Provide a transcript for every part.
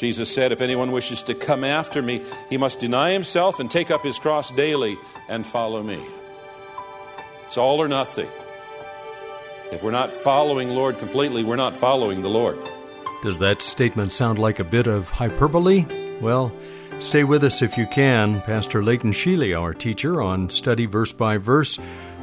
Jesus said, If anyone wishes to come after me, he must deny himself and take up his cross daily and follow me. It's all or nothing. If we're not following Lord completely, we're not following the Lord. Does that statement sound like a bit of hyperbole? Well, stay with us if you can. Pastor Leighton Sheely, our teacher on Study Verse by Verse,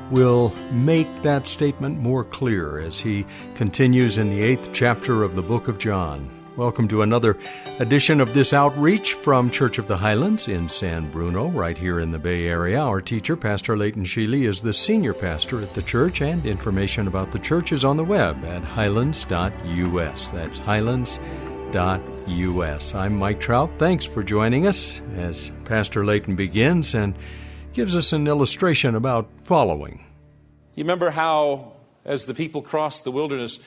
will make that statement more clear as he continues in the eighth chapter of the book of John. Welcome to another edition of this outreach from Church of the Highlands in San Bruno, right here in the Bay Area. Our teacher, Pastor Leighton Sheely, is the senior pastor at the church, and information about the church is on the web at highlands.us. That's highlands.us. I'm Mike Trout. Thanks for joining us as Pastor Leighton begins and gives us an illustration about following. You remember how, as the people crossed the wilderness,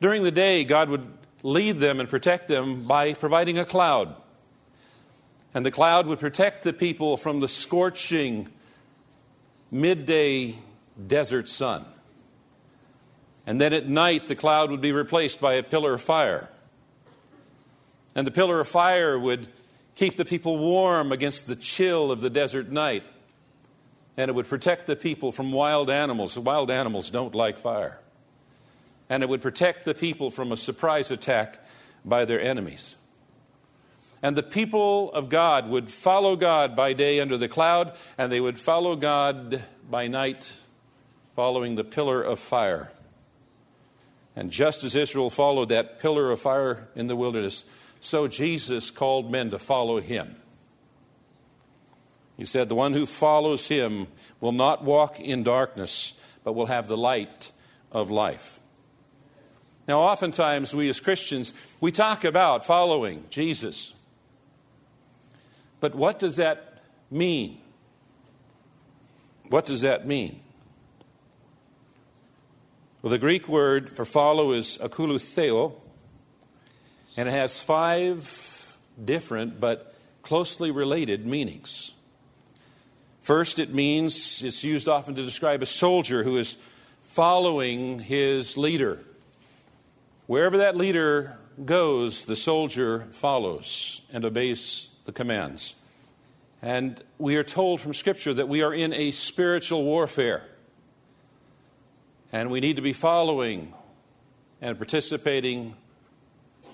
during the day, God would lead them and protect them by providing a cloud. And the cloud would protect the people from the scorching midday desert sun. And then at night, the cloud would be replaced by a pillar of fire. And the pillar of fire would keep the people warm against the chill of the desert night. And it would protect the people from wild animals. Wild animals don't like fire and it would protect the people from a surprise attack by their enemies. And the people of God would follow God by day under the cloud, and they would follow God by night, following the pillar of fire. And just as Israel followed that pillar of fire in the wilderness, so Jesus called men to follow him. He said, The one who follows him will not walk in darkness, but will have the light of life. Now, oftentimes we as Christians, we talk about following Jesus. But what does that mean? What does that mean? Well, the Greek word for follow is akouloutheo, and it has five different but closely related meanings. First, it means it's used often to describe a soldier who is following his leader. Wherever that leader goes, the soldier follows and obeys the commands. And we are told from Scripture that we are in a spiritual warfare. And we need to be following and participating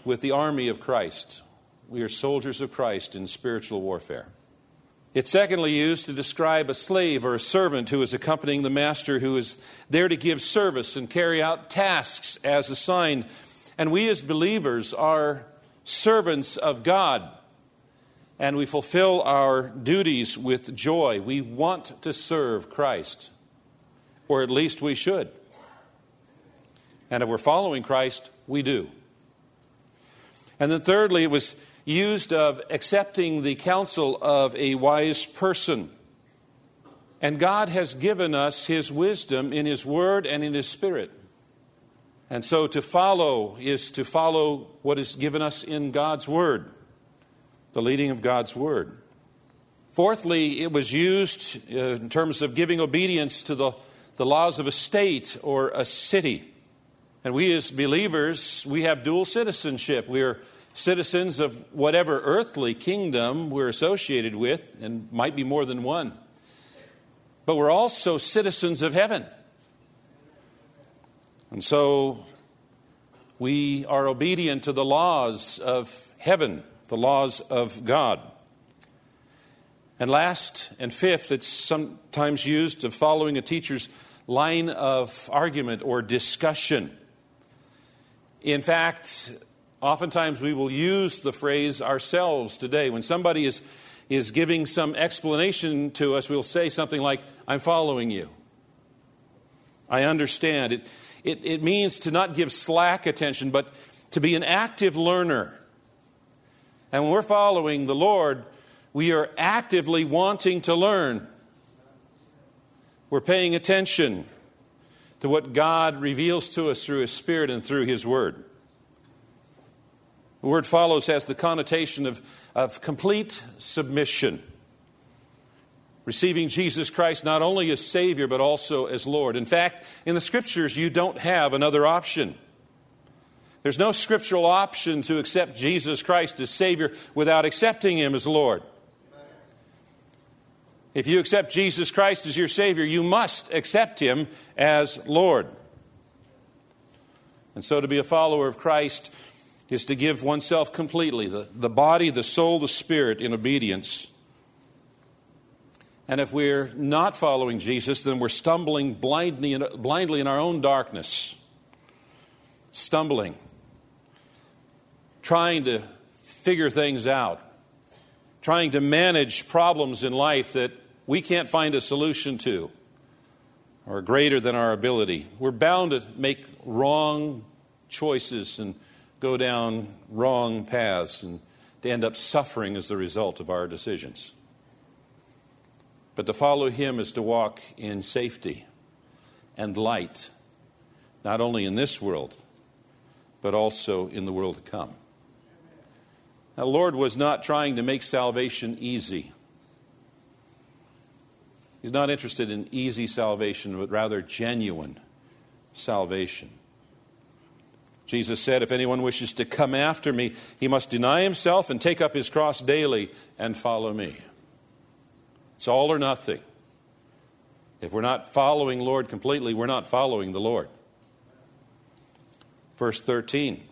with the army of Christ. We are soldiers of Christ in spiritual warfare. It's secondly used to describe a slave or a servant who is accompanying the master who is there to give service and carry out tasks as assigned and we as believers are servants of God, and we fulfill our duties with joy. We want to serve Christ, or at least we should. And if we're following Christ, we do. And then, thirdly, it was used of accepting the counsel of a wise person. And God has given us His wisdom in His Word and in His Spirit. And so to follow is to follow what is given us in God's Word, the leading of God's Word. Fourthly, it was used uh, in terms of giving obedience to the, the laws of a state or a city. And we as believers, we have dual citizenship. We are citizens of whatever earthly kingdom we're associated with, and might be more than one. But we're also citizens of heaven. And so we are obedient to the laws of heaven, the laws of God. And last and fifth, it's sometimes used of following a teacher's line of argument or discussion. In fact, oftentimes we will use the phrase ourselves today. When somebody is, is giving some explanation to us, we'll say something like, I'm following you. I understand. It, it, it means to not give slack attention, but to be an active learner. And when we're following the Lord, we are actively wanting to learn. We're paying attention to what God reveals to us through His Spirit and through His Word. The word follows has the connotation of, of complete submission. Receiving Jesus Christ not only as Savior, but also as Lord. In fact, in the Scriptures, you don't have another option. There's no scriptural option to accept Jesus Christ as Savior without accepting Him as Lord. If you accept Jesus Christ as your Savior, you must accept Him as Lord. And so to be a follower of Christ is to give oneself completely the, the body, the soul, the spirit in obedience. And if we're not following Jesus, then we're stumbling blindly in, blindly in our own darkness, stumbling, trying to figure things out, trying to manage problems in life that we can't find a solution to or greater than our ability. We're bound to make wrong choices and go down wrong paths and to end up suffering as the result of our decisions. But to follow Him is to walk in safety and light, not only in this world, but also in the world to come. Now, the Lord was not trying to make salvation easy. He's not interested in easy salvation, but rather genuine salvation. Jesus said, If anyone wishes to come after me, he must deny himself and take up his cross daily and follow me. It's all or nothing. If we're not following Lord completely, we're not following the Lord. Verse 13.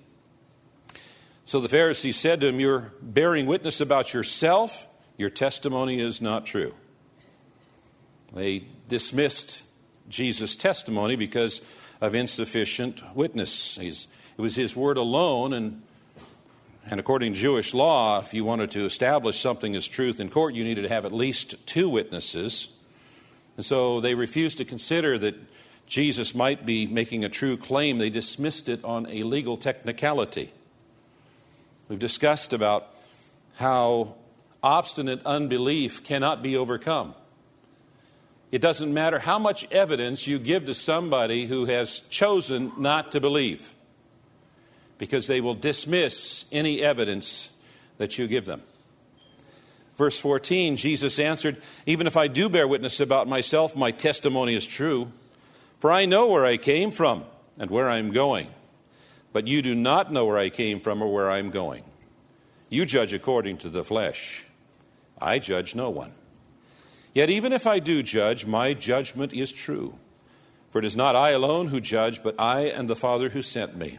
So the Pharisees said to him, You're bearing witness about yourself, your testimony is not true. They dismissed Jesus' testimony because of insufficient witness. He's it was his word alone, and, and according to Jewish law, if you wanted to establish something as truth in court, you needed to have at least two witnesses. And so they refused to consider that Jesus might be making a true claim. They dismissed it on a legal technicality. We've discussed about how obstinate unbelief cannot be overcome. It doesn't matter how much evidence you give to somebody who has chosen not to believe because they will dismiss any evidence that you give them. Verse 14, Jesus answered, Even if I do bear witness about myself, my testimony is true. For I know where I came from and where I am going. But you do not know where I came from or where I am going. You judge according to the flesh. I judge no one. Yet even if I do judge, my judgment is true. For it is not I alone who judge, but I and the Father who sent me.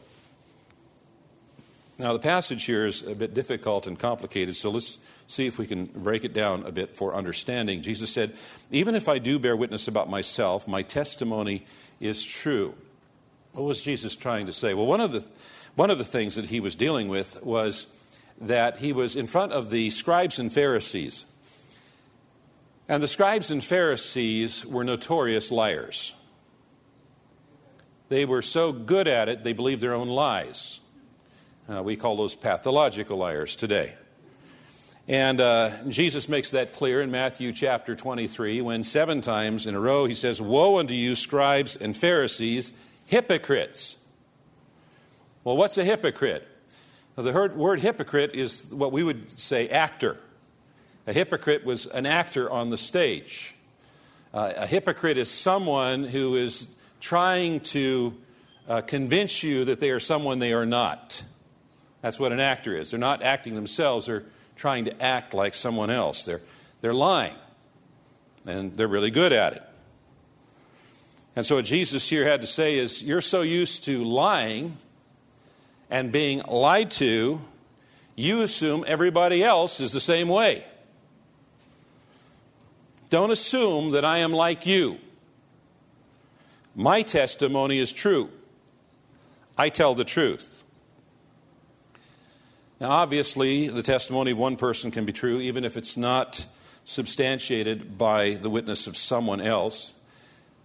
Now, the passage here is a bit difficult and complicated, so let's see if we can break it down a bit for understanding. Jesus said, Even if I do bear witness about myself, my testimony is true. What was Jesus trying to say? Well, one of the, one of the things that he was dealing with was that he was in front of the scribes and Pharisees. And the scribes and Pharisees were notorious liars. They were so good at it, they believed their own lies. Uh, we call those pathological liars today. And uh, Jesus makes that clear in Matthew chapter 23 when seven times in a row he says, Woe unto you, scribes and Pharisees, hypocrites. Well, what's a hypocrite? Well, the word hypocrite is what we would say actor. A hypocrite was an actor on the stage. Uh, a hypocrite is someone who is trying to uh, convince you that they are someone they are not. That's what an actor is. They're not acting themselves, they're trying to act like someone else. They're, they're lying, and they're really good at it. And so, what Jesus here had to say is, You're so used to lying and being lied to, you assume everybody else is the same way. Don't assume that I am like you. My testimony is true. I tell the truth. Now, obviously, the testimony of one person can be true even if it's not substantiated by the witness of someone else.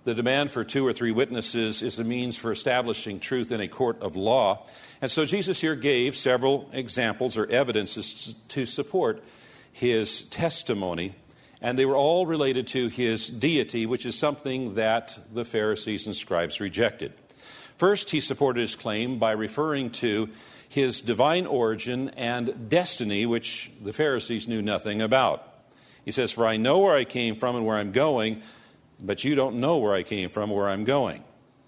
The demand for two or three witnesses is a means for establishing truth in a court of law. And so Jesus here gave several examples or evidences to support his testimony, and they were all related to his deity, which is something that the Pharisees and scribes rejected. First, he supported his claim by referring to his divine origin and destiny, which the Pharisees knew nothing about. He says, For I know where I came from and where I'm going, but you don't know where I came from where I'm going.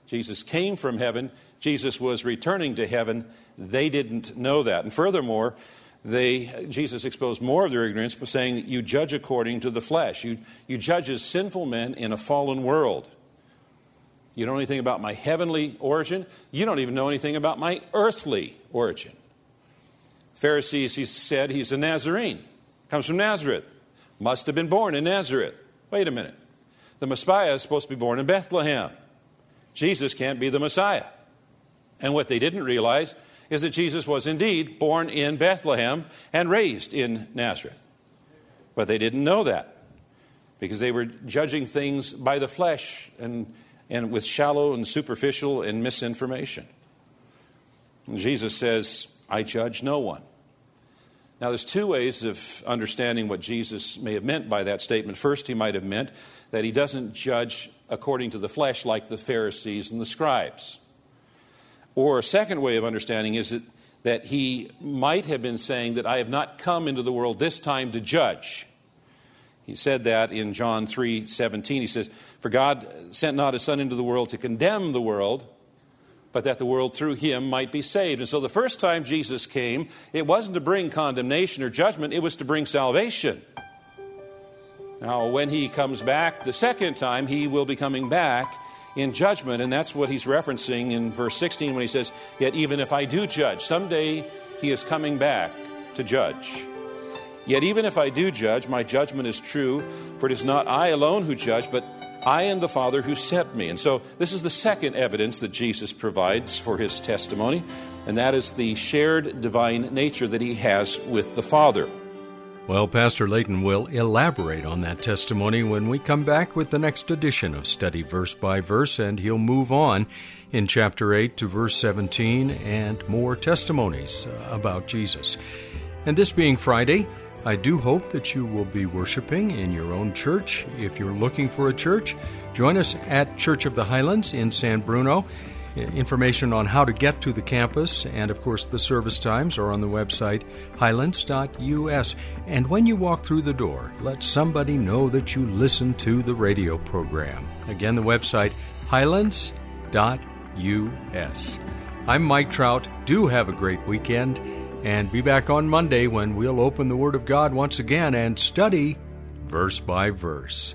Jesus came from heaven, Jesus was returning to heaven. They didn't know that. And furthermore, they, Jesus exposed more of their ignorance by saying you judge according to the flesh. You, you judge as sinful men in a fallen world. You don't know anything about my heavenly origin. You don't even know anything about my earthly origin. Pharisees, he said, he's a Nazarene, comes from Nazareth, must have been born in Nazareth. Wait a minute. The Messiah is supposed to be born in Bethlehem. Jesus can't be the Messiah. And what they didn't realize is that Jesus was indeed born in Bethlehem and raised in Nazareth. But they didn't know that because they were judging things by the flesh and, and with shallow and superficial and misinformation. And Jesus says, I judge no one. Now, there's two ways of understanding what Jesus may have meant by that statement. First, he might have meant that he doesn't judge according to the flesh like the Pharisees and the scribes. Or a second way of understanding is that, that he might have been saying that I have not come into the world this time to judge. He said that in John 3 17. He says, For God sent not his Son into the world to condemn the world, but that the world through him might be saved. And so the first time Jesus came, it wasn't to bring condemnation or judgment, it was to bring salvation. Now, when he comes back the second time, he will be coming back in judgment. And that's what he's referencing in verse 16 when he says, Yet even if I do judge, someday he is coming back to judge. Yet even if I do judge, my judgment is true, for it is not I alone who judge, but I and the Father who sent me. And so this is the second evidence that Jesus provides for his testimony, and that is the shared divine nature that he has with the Father. Well, Pastor Layton will elaborate on that testimony when we come back with the next edition of Study Verse by Verse, and he'll move on in chapter 8 to verse 17 and more testimonies uh, about Jesus. And this being Friday, I do hope that you will be worshiping in your own church. If you're looking for a church, join us at Church of the Highlands in San Bruno. Information on how to get to the campus and, of course, the service times are on the website highlands.us. And when you walk through the door, let somebody know that you listen to the radio program. Again, the website highlands.us. I'm Mike Trout. Do have a great weekend and be back on Monday when we'll open the Word of God once again and study verse by verse.